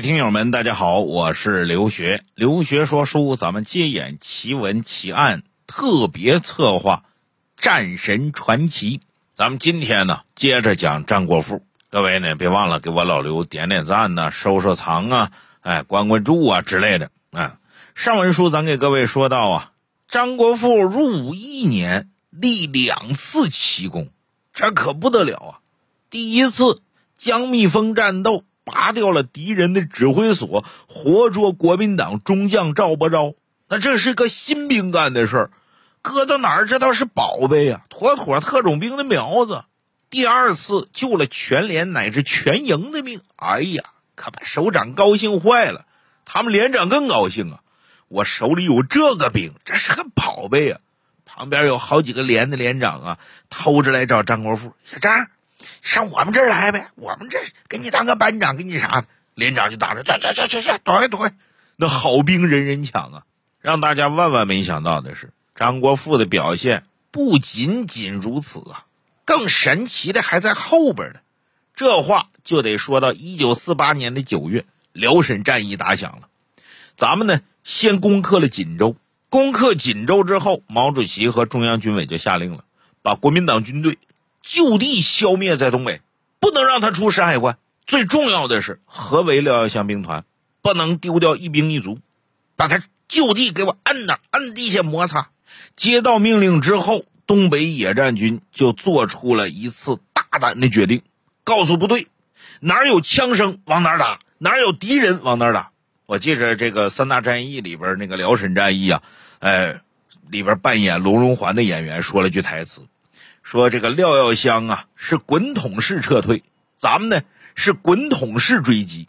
听友们，大家好，我是刘学。刘学说书，咱们接演奇闻奇案特别策划《战神传奇》。咱们今天呢，接着讲张国富。各位呢，别忘了给我老刘点点赞呐、收收藏啊，哎，关关注啊之类的。啊，上文书咱给各位说到啊，张国富入伍一年立两次奇功，这可不得了啊！第一次江蜜蜂战斗。拔掉了敌人的指挥所，活捉国民党中将赵伯昭。那这是个新兵干的事儿，搁到哪儿这倒是宝贝呀，妥妥特种兵的苗子。第二次救了全连乃至全营的命，哎呀，可把首长高兴坏了。他们连长更高兴啊，我手里有这个兵，这是个宝贝啊。旁边有好几个连的连长啊，偷着来找张国富，小张。上我们这儿来呗，我们这给你当个班长，给你啥？连长就打着，去去去去去，躲开躲！那好兵人人抢啊！让大家万万没想到的是，张国富的表现不仅仅如此啊，更神奇的还在后边呢。这话就得说到一九四八年的九月，辽沈战役打响了。咱们呢，先攻克了锦州。攻克锦州之后，毛主席和中央军委就下令了，把国民党军队。就地消灭在东北，不能让他出山海关。最重要的是，合围廖耀湘兵团，不能丢掉一兵一卒，把他就地给我摁那，摁地下摩擦。接到命令之后，东北野战军就做出了一次大胆的决定，告诉部队，哪有枪声往哪打，哪有敌人往哪打。我记着这个三大战役里边那个辽沈战役啊，哎，里边扮演龙荣环的演员说了句台词。说这个廖耀湘啊是滚筒式撤退，咱们呢是滚筒式追击。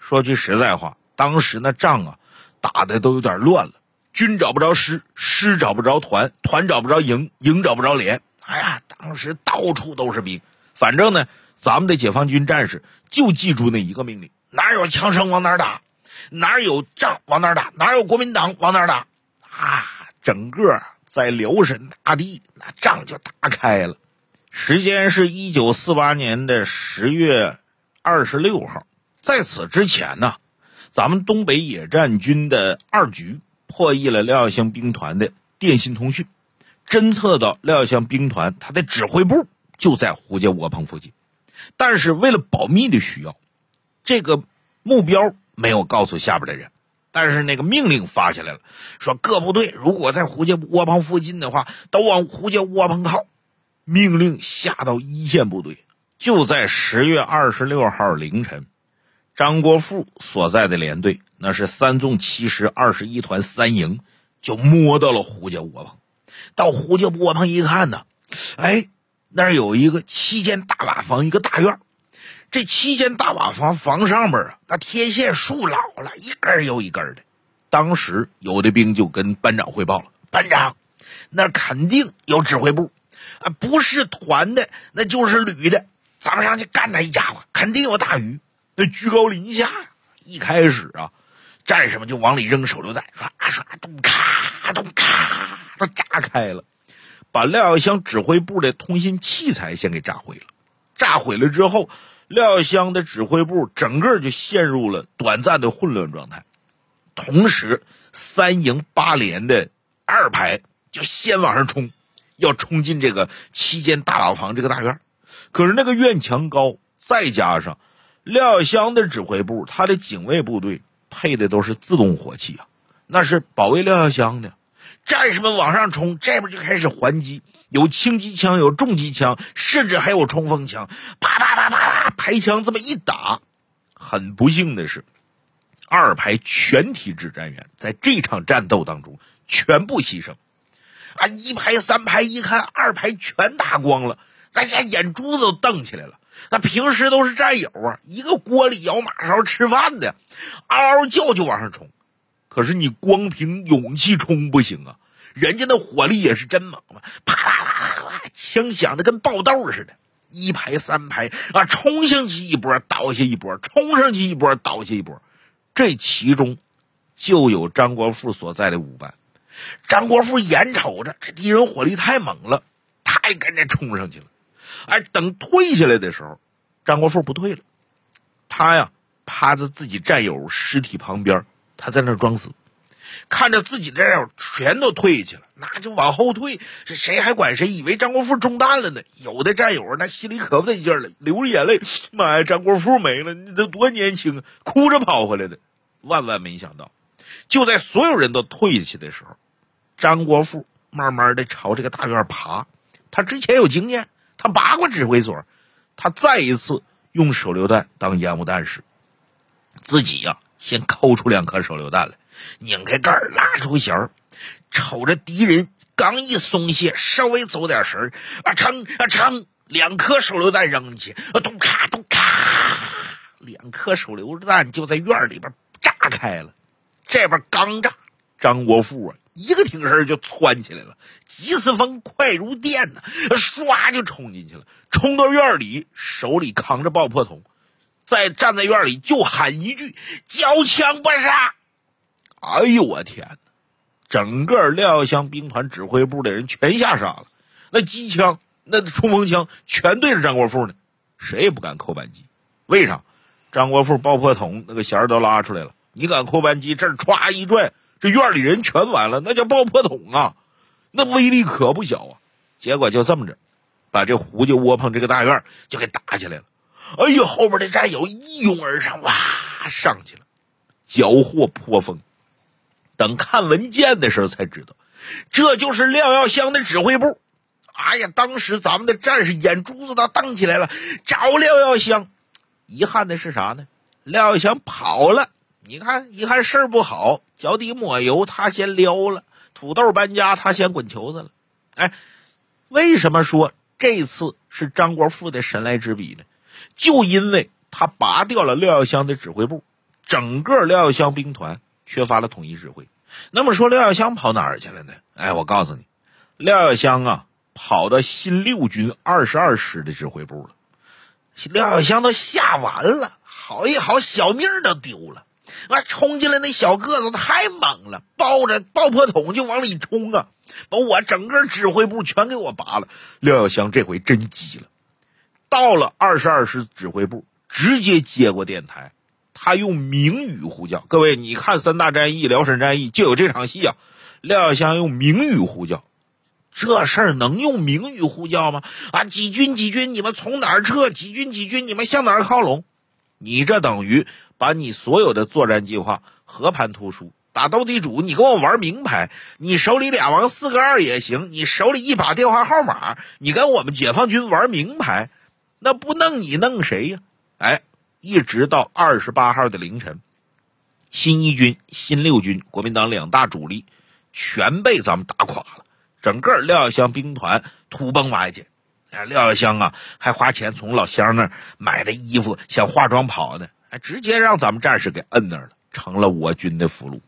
说句实在话，当时那仗啊打的都有点乱了，军找不着师，师找不着团，团找不着营，营找不着连。哎呀，当时到处都是兵。反正呢，咱们的解放军战士就记住那一个命令：哪有枪声往哪打，哪有仗往哪打，哪有国民党往哪打。啊，整个。在辽沈大地，那仗就打开了。时间是一九四八年的十月二十六号。在此之前呢，咱们东北野战军的二局破译了廖耀湘兵团的电信通讯，侦测到廖耀湘兵团他的指挥部就在胡家窝棚附近。但是为了保密的需要，这个目标没有告诉下边的人。但是那个命令发下来了，说各部队如果在胡家窝棚附近的话，都往胡家窝棚靠。命令下到一线部队，就在十月二十六号凌晨，张国富所在的连队，那是三纵七师二十一团三营，就摸到了胡家窝棚。到胡家窝棚一看呢，哎，那儿有一个七间大瓦房，一个大院。这七间大瓦房房上边啊，那天线树老了，一根又一根的。当时有的兵就跟班长汇报了：“班长，那肯定有指挥部，啊，不是团的，那就是旅的。咱们上去干他一家伙，肯定有大鱼。那居高临下！一开始啊，战士们就往里扔手榴弹，唰唰，咚咔咚咔，都炸开了，把廖耀湘指挥部的通信器材先给炸毁了。炸毁了之后。廖耀湘的指挥部整个就陷入了短暂的混乱状态，同时三营八连的二排就先往上冲，要冲进这个七间大瓦房这个大院。可是那个院墙高，再加上廖耀湘的指挥部，他的警卫部队配的都是自动火器啊，那是保卫廖耀湘的。战士们往上冲，这边就开始还击。有轻机枪，有重机枪，甚至还有冲锋枪，啪啪啪啪啪，排枪这么一打，很不幸的是，二排全体指战员在这场战斗当中全部牺牲。啊，一排三排一看，二排全打光了，大家眼珠子都瞪起来了。那平时都是战友啊，一个锅里舀马勺吃饭的，嗷嗷叫就往上冲。可是你光凭勇气冲不行啊。人家那火力也是真猛啊！啪啪，枪响的跟爆豆似的，一排三排啊，冲上去一波，倒下一波，冲上去一波，倒下一波。这其中就有张国富所在的五班。张国富眼瞅着这敌人火力太猛了，他也跟着冲上去了。哎，等退下来的时候，张国富不退了，他呀趴在自己战友尸体旁边，他在那装死，看着自己的战友全都退去了，那就往后退，谁还管谁？以为张国富中弹了呢。有的战友那心里可不得劲了，流着眼泪，妈呀，张国富没了！你都多年轻啊，哭着跑回来的。万万没想到，就在所有人都退去的时候，张国富慢慢的朝这个大院爬。他之前有经验，他拔过指挥所，他再一次用手榴弹当烟雾弹时。自己呀，先抠出两颗手榴弹来，拧开盖儿，拉出弦儿，瞅着敌人刚一松懈，稍微走点神儿，啊撑啊撑，两颗手榴弹扔进去，啊咚咔咚咔，两颗手榴弹就在院里边炸开了。这边刚炸，张国富啊，一个挺身就窜起来了，急似风，快如电呐，唰就冲进去了，冲到院里，手里扛着爆破筒。在站在院里就喊一句“交枪不杀”，哎呦我天哪！整个廖耀湘兵团指挥部的人全吓傻了，那机枪、那冲锋枪全对着张国富呢，谁也不敢扣扳机。为啥？张国富爆破筒那个弦都拉出来了，你敢扣扳机，这歘一拽，这院里人全完了，那叫爆破筒啊，那威力可不小啊！结果就这么着，把这胡家窝棚这个大院就给打起来了。哎呦，后边的战友一拥而上，哇，上去了，缴获颇丰。等看文件的时候才知道，这就是廖耀湘的指挥部。哎呀，当时咱们的战士眼珠子都瞪起来了，找廖耀湘。遗憾的是啥呢？廖耀湘跑了。你看，一看事儿不好，脚底抹油，他先撩了；土豆搬家，他先滚球子了。哎，为什么说这次是张国富的神来之笔呢？就因为他拔掉了廖耀湘的指挥部，整个廖耀湘兵团缺乏了统一指挥。那么说廖耀湘跑哪儿去了呢？哎，我告诉你，廖耀湘啊，跑到新六军二十二师的指挥部了。廖耀湘都吓完了，好一好小命都丢了。那冲进来那小个子太猛了，抱着爆破筒就往里冲啊，把我整个指挥部全给我拔了。廖耀湘这回真急了。到了二十二师指挥部，直接接过电台，他用明语呼叫：“各位，你看三大战役、辽沈战役就有这场戏啊！”廖耀湘用明语呼叫，这事儿能用明语呼叫吗？啊，几军几军，你们从哪儿撤？几军几军，你们向哪儿靠拢？你这等于把你所有的作战计划和盘托出，打斗地主，你跟我玩明牌。你手里俩王四个二也行，你手里一把电话号码，你跟我们解放军玩明牌。那不弄你弄谁呀？哎，一直到二十八号的凌晨，新一军、新六军，国民党两大主力全被咱们打垮了。整个廖耀湘兵团土崩瓦解。哎，廖耀湘啊，还花钱从老乡那儿买的衣服，想化妆跑呢，还直接让咱们战士给摁那儿了，成了我军的俘虏。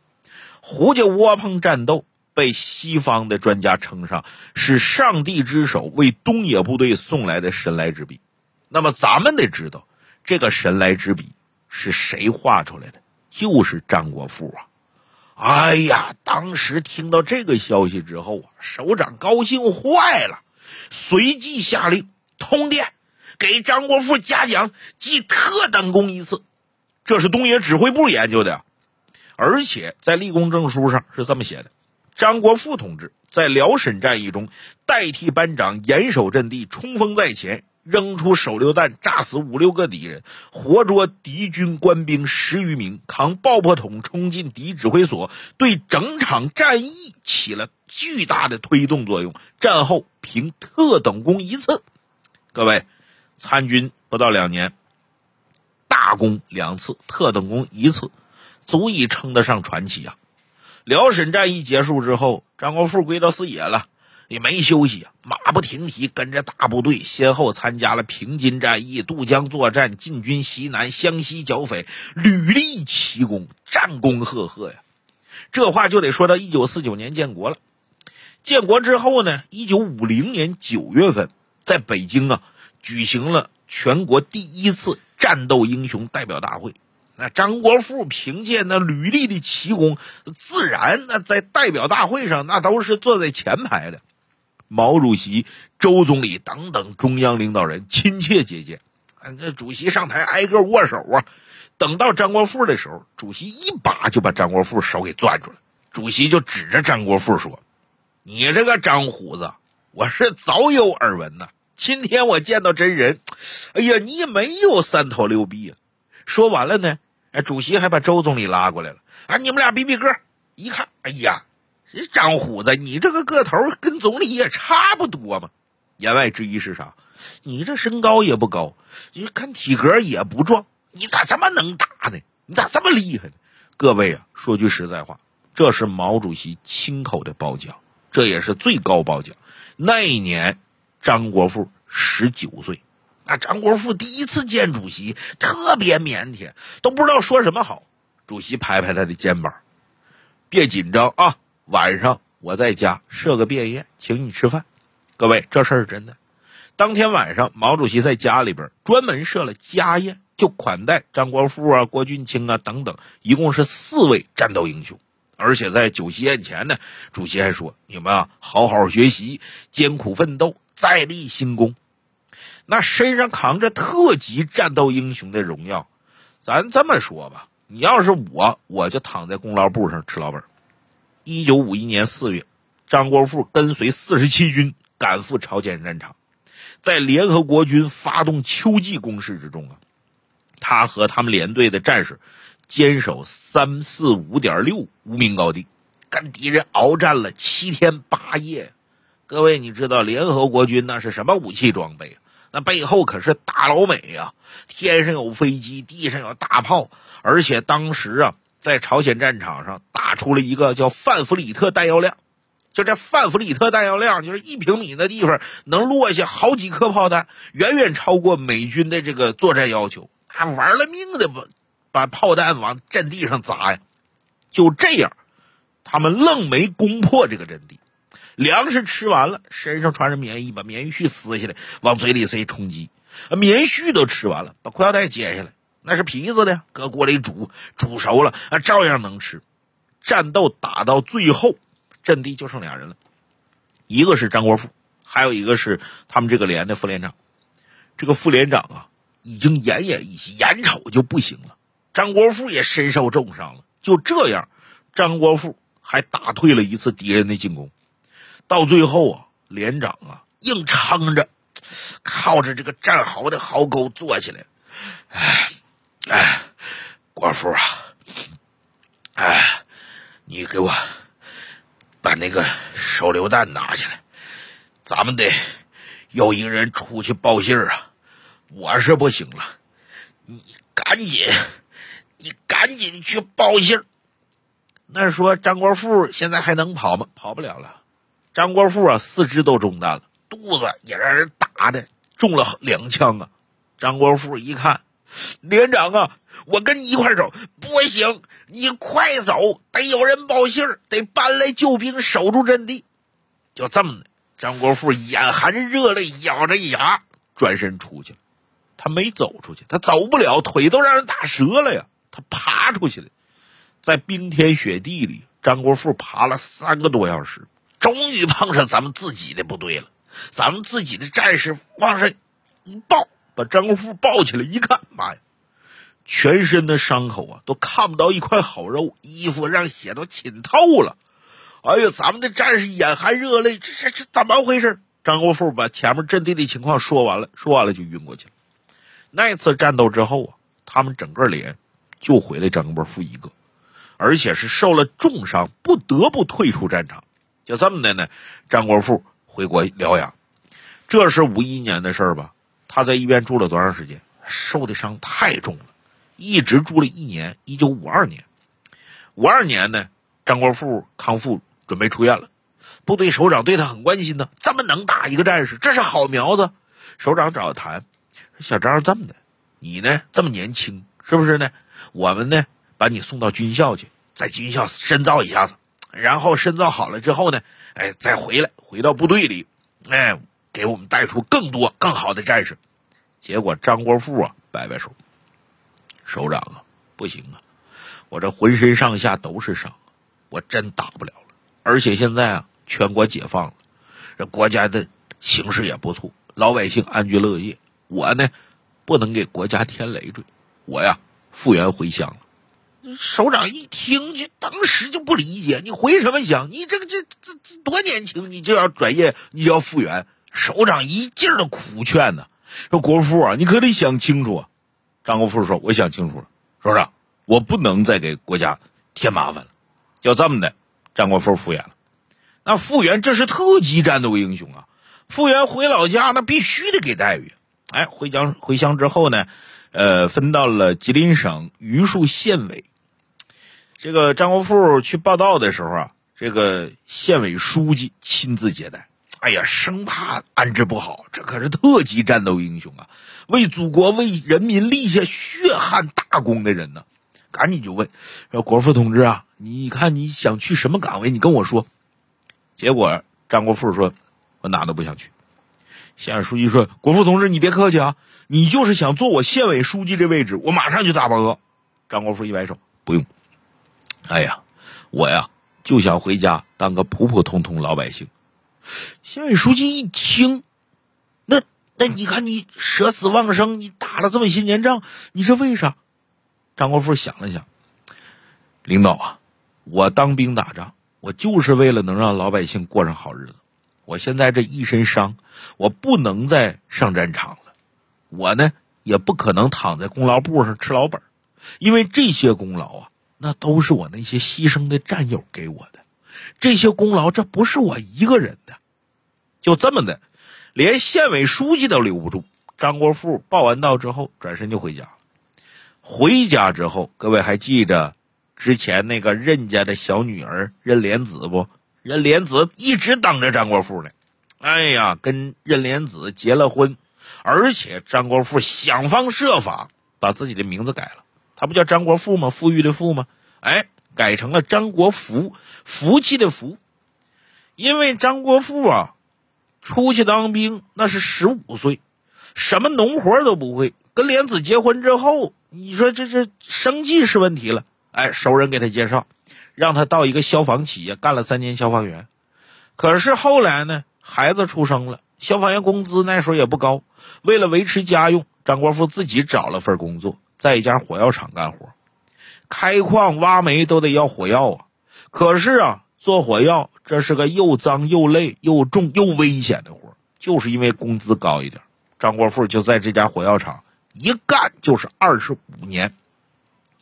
胡家窝棚战斗被西方的专家称上是上帝之手为东野部队送来的神来之笔。那么咱们得知道，这个神来之笔是谁画出来的？就是张国富啊！哎呀，当时听到这个消息之后啊，首长高兴坏了，随即下令通电，给张国富嘉奖，记特等功一次。这是东野指挥部研究的，而且在立功证书上是这么写的：张国富同志在辽沈战役中代替班长严守阵地，冲锋在前。扔出手榴弹，炸死五六个敌人，活捉敌军官兵十余名，扛爆破筒冲进敌指挥所，对整场战役起了巨大的推动作用。战后凭特等功一次。各位，参军不到两年，大功两次，特等功一次，足以称得上传奇啊！辽沈战役结束之后，张国富归到四野了。也没休息啊，马不停蹄跟着大部队，先后参加了平津战役、渡江作战、进军西南、湘西剿匪，屡立奇功，战功赫赫呀。这话就得说到一九四九年建国了。建国之后呢，一九五零年九月份，在北京啊，举行了全国第一次战斗英雄代表大会。那张国富凭借那屡立的奇功，自然那在代表大会上那都是坐在前排的。毛主席、周总理等等中央领导人亲切接见，啊，这主席上台挨个握手啊，等到张国富的时候，主席一把就把张国富手给攥住了。主席就指着张国富说：“你这个张虎子，我是早有耳闻呐。今天我见到真人，哎呀，你也没有三头六臂啊！”说完了呢，哎，主席还把周总理拉过来了。啊，你们俩比比个，一看，哎呀，这张虎子，你这个个头跟总理也差不多嘛。言外之意是啥？你这身高也不高，你看体格也不壮。你咋这么能打呢？你咋这么厉害呢？各位啊，说句实在话，这是毛主席亲口的褒奖，这也是最高褒奖。那一年，张国富十九岁，那张国富第一次见主席，特别腼腆，都不知道说什么好。主席拍拍他的肩膀，别紧张啊，晚上我在家设个便宴，请你吃饭。各位，这事儿是真的。当天晚上，毛主席在家里边专门设了家宴。就款待张国富啊、郭俊清啊等等，一共是四位战斗英雄。而且在酒席宴前呢，主席还说：“你们啊，好好学习，艰苦奋斗，再立新功。”那身上扛着特级战斗英雄的荣耀，咱这么说吧，你要是我，我就躺在功劳簿上吃老本。一九五一年四月，张国富跟随四十七军赶赴朝鲜战场，在联合国军发动秋季攻势之中啊。他和他们连队的战士坚守三四五点六无名高地，跟敌人鏖战了七天八夜。各位，你知道联合国军那是什么武器装备？那背后可是大老美呀！天上有飞机，地上有大炮，而且当时啊，在朝鲜战场上打出了一个叫范弗里特弹药量。就这范弗里特弹药量，就是一平米的地方能落下好几颗炮弹，远远超过美军的这个作战要求啊。玩了命的把把炮弹往阵地上砸呀！就这样，他们愣没攻破这个阵地。粮食吃完了，身上穿着棉衣，把棉絮撕下来往嘴里塞充饥。棉絮都吃完了，把裤腰带解下来，那是皮子的，搁锅里煮，煮熟了啊，照样能吃。战斗打到最后，阵地就剩俩人了，一个是张国富，还有一个是他们这个连的副连长。这个副连长啊。已经奄奄一息，眼瞅就不行了。张国富也身受重伤了。就这样，张国富还打退了一次敌人的进攻。到最后啊，连长啊硬撑着，靠着这个战壕的壕沟坐起来。哎，哎，国富啊，哎，你给我把那个手榴弹拿下来，咱们得有一个人出去报信儿啊。我是不行了，你赶紧，你赶紧去报信那说张国富现在还能跑吗？跑不了了。张国富啊，四肢都中弹了，肚子也让人打的中了两枪啊。张国富一看，连长啊，我跟你一块走，不行，你快走，得有人报信得搬来救兵守住阵地。就这么的，张国富眼含热泪，咬着牙转身出去了。他没走出去，他走不了，腿都让人打折了呀。他爬出去了，在冰天雪地里，张国富爬了三个多小时，终于碰上咱们自己的部队了。咱们自己的战士往上一抱，把张国富抱起来，一看，妈呀，全身的伤口啊，都看不到一块好肉，衣服让血都浸透了。哎呀，咱们的战士眼含热泪，这这这怎么回事？张国富把前面阵地的情况说完了，说完了就晕过去了。那次战斗之后啊，他们整个连就回来张国富一个，而且是受了重伤，不得不退出战场。就这么的呢，张国富回国疗养。这是五一年的事儿吧？他在医院住了多长时间？受的伤太重了，一直住了一年。一九五二年，五二年呢，张国富康复，准备出院了。部队首长对他很关心呢，这么能打一个战士，这是好苗子。首长找他谈。小张这么的，你呢这么年轻，是不是呢？我们呢把你送到军校去，在军校深造一下子，然后深造好了之后呢，哎，再回来回到部队里，哎，给我们带出更多更好的战士。结果张国富啊摆摆手，首长啊不行啊，我这浑身上下都是伤，我真打不了了。而且现在啊全国解放了，这国家的形势也不错，老百姓安居乐业。我呢，不能给国家添累赘，我呀复员回乡了。首长一听，就当时就不理解，你回什么乡？你这个这这这多年轻，你就要转业，你要复员。首长一劲儿的苦劝呢，说国富啊，你可得想清楚。啊。张国富说：“我想清楚了，首长，我不能再给国家添麻烦了。就这么的，张国富复原了。那复原这是特级战斗英雄啊，复员回老家那必须得给待遇。哎，回乡回乡之后呢，呃，分到了吉林省榆树县委。这个张国富去报道的时候啊，这个县委书记亲自接待。”哎呀，生怕安置不好，这可是特级战斗英雄啊！为祖国、为人民立下血汗大功的人呢。赶紧就问说：“国富同志啊，你看你想去什么岗位？你跟我说。”结果张国富说：“我哪都不想去。”县委书记说：“国富同志，你别客气啊，你就是想做我县委书记这位置，我马上就打报告。”张国富一摆手：“不用。”哎呀，我呀就想回家当个普普通通老百姓。县委书记一听，那那你看你舍死忘生，你打了这么些年仗，你是为啥？张国富想了想，领导啊，我当兵打仗，我就是为了能让老百姓过上好日子。我现在这一身伤，我不能再上战场了。我呢，也不可能躺在功劳簿上吃老本，因为这些功劳啊，那都是我那些牺牲的战友给我的。这些功劳，这不是我一个人的，就这么的，连县委书记都留不住。张国富报完到之后，转身就回家。回家之后，各位还记着之前那个任家的小女儿任莲子不？任莲子一直等着张国富呢。哎呀，跟任莲子结了婚，而且张国富想方设法把自己的名字改了。他不叫张国富吗？富裕的富吗？哎。改成了张国福，福气的福，因为张国富啊，出去当兵那是十五岁，什么农活都不会。跟莲子结婚之后，你说这这生计是问题了。哎，熟人给他介绍，让他到一个消防企业干了三年消防员。可是后来呢，孩子出生了，消防员工资那时候也不高。为了维持家用，张国富自己找了份工作，在一家火药厂干活。开矿挖煤都得要火药啊，可是啊，做火药这是个又脏又累又重又危险的活就是因为工资高一点，张国富就在这家火药厂一干就是二十五年，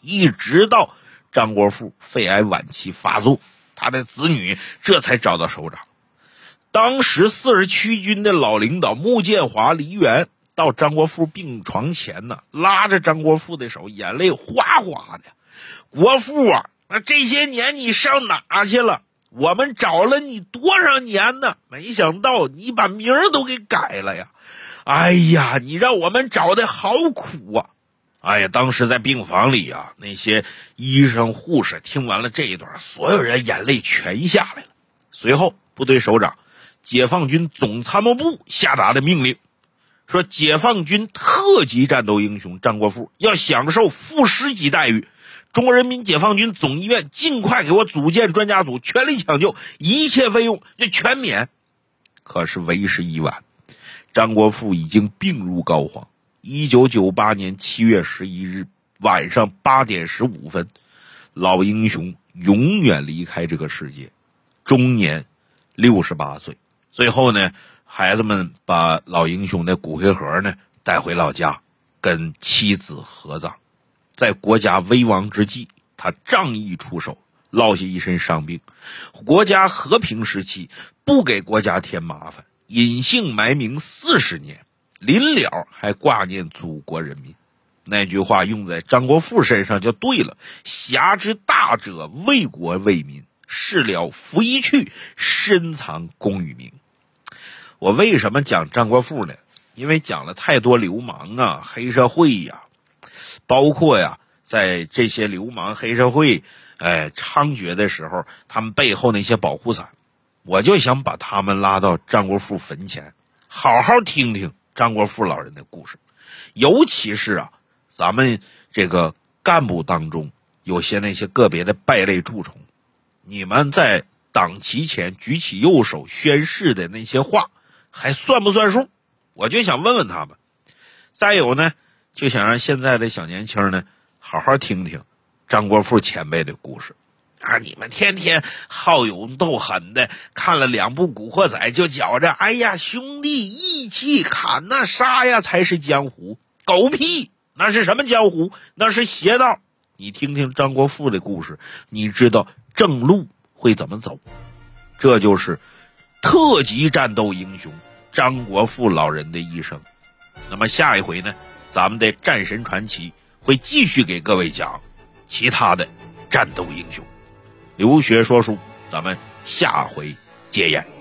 一直到张国富肺癌晚期发作，他的子女这才找到首长。当时四十七军的老领导穆建华、黎元到张国富病床前呢，拉着张国富的手，眼泪哗哗的。国富啊，那这些年你上哪去了？我们找了你多少年呢？没想到你把名儿都给改了呀！哎呀，你让我们找的好苦啊！哎呀，当时在病房里啊，那些医生护士听完了这一段，所有人眼泪全下来了。随后，部队首长、解放军总参谋部下达的命令，说解放军特级战斗英雄张国富要享受副师级待遇。中国人民解放军总医院尽快给我组建专家组，全力抢救，一切费用就全免。可是为时已晚，张国富已经病入膏肓。一九九八年七月十一日晚上八点十五分，老英雄永远离开这个世界，终年六十八岁。最后呢，孩子们把老英雄的骨灰盒呢带回老家，跟妻子合葬。在国家危亡之际，他仗义出手，落下一身伤病。国家和平时期，不给国家添麻烦，隐姓埋名四十年，临了还挂念祖国人民。那句话用在张国富身上就对了：“侠之大者，为国为民，事了拂衣去，深藏功与名。”我为什么讲张国富呢？因为讲了太多流氓啊，黑社会呀。包括呀，在这些流氓黑社会，哎猖獗的时候，他们背后那些保护伞，我就想把他们拉到张国富坟前，好好听听张国富老人的故事。尤其是啊，咱们这个干部当中，有些那些个别的败类蛀虫，你们在党旗前举起右手宣誓的那些话，还算不算数？我就想问问他们。再有呢？就想让现在的小年轻呢，好好听听张国富前辈的故事。啊！你们天天好勇斗狠的，看了两部《古惑仔》就觉着，哎呀，兄弟义气，砍那杀呀才是江湖。狗屁！那是什么江湖？那是邪道。你听听张国富的故事，你知道正路会怎么走。这就是特级战斗英雄张国富老人的一生。那么下一回呢，咱们的战神传奇会继续给各位讲其他的战斗英雄。留学说书，咱们下回接演。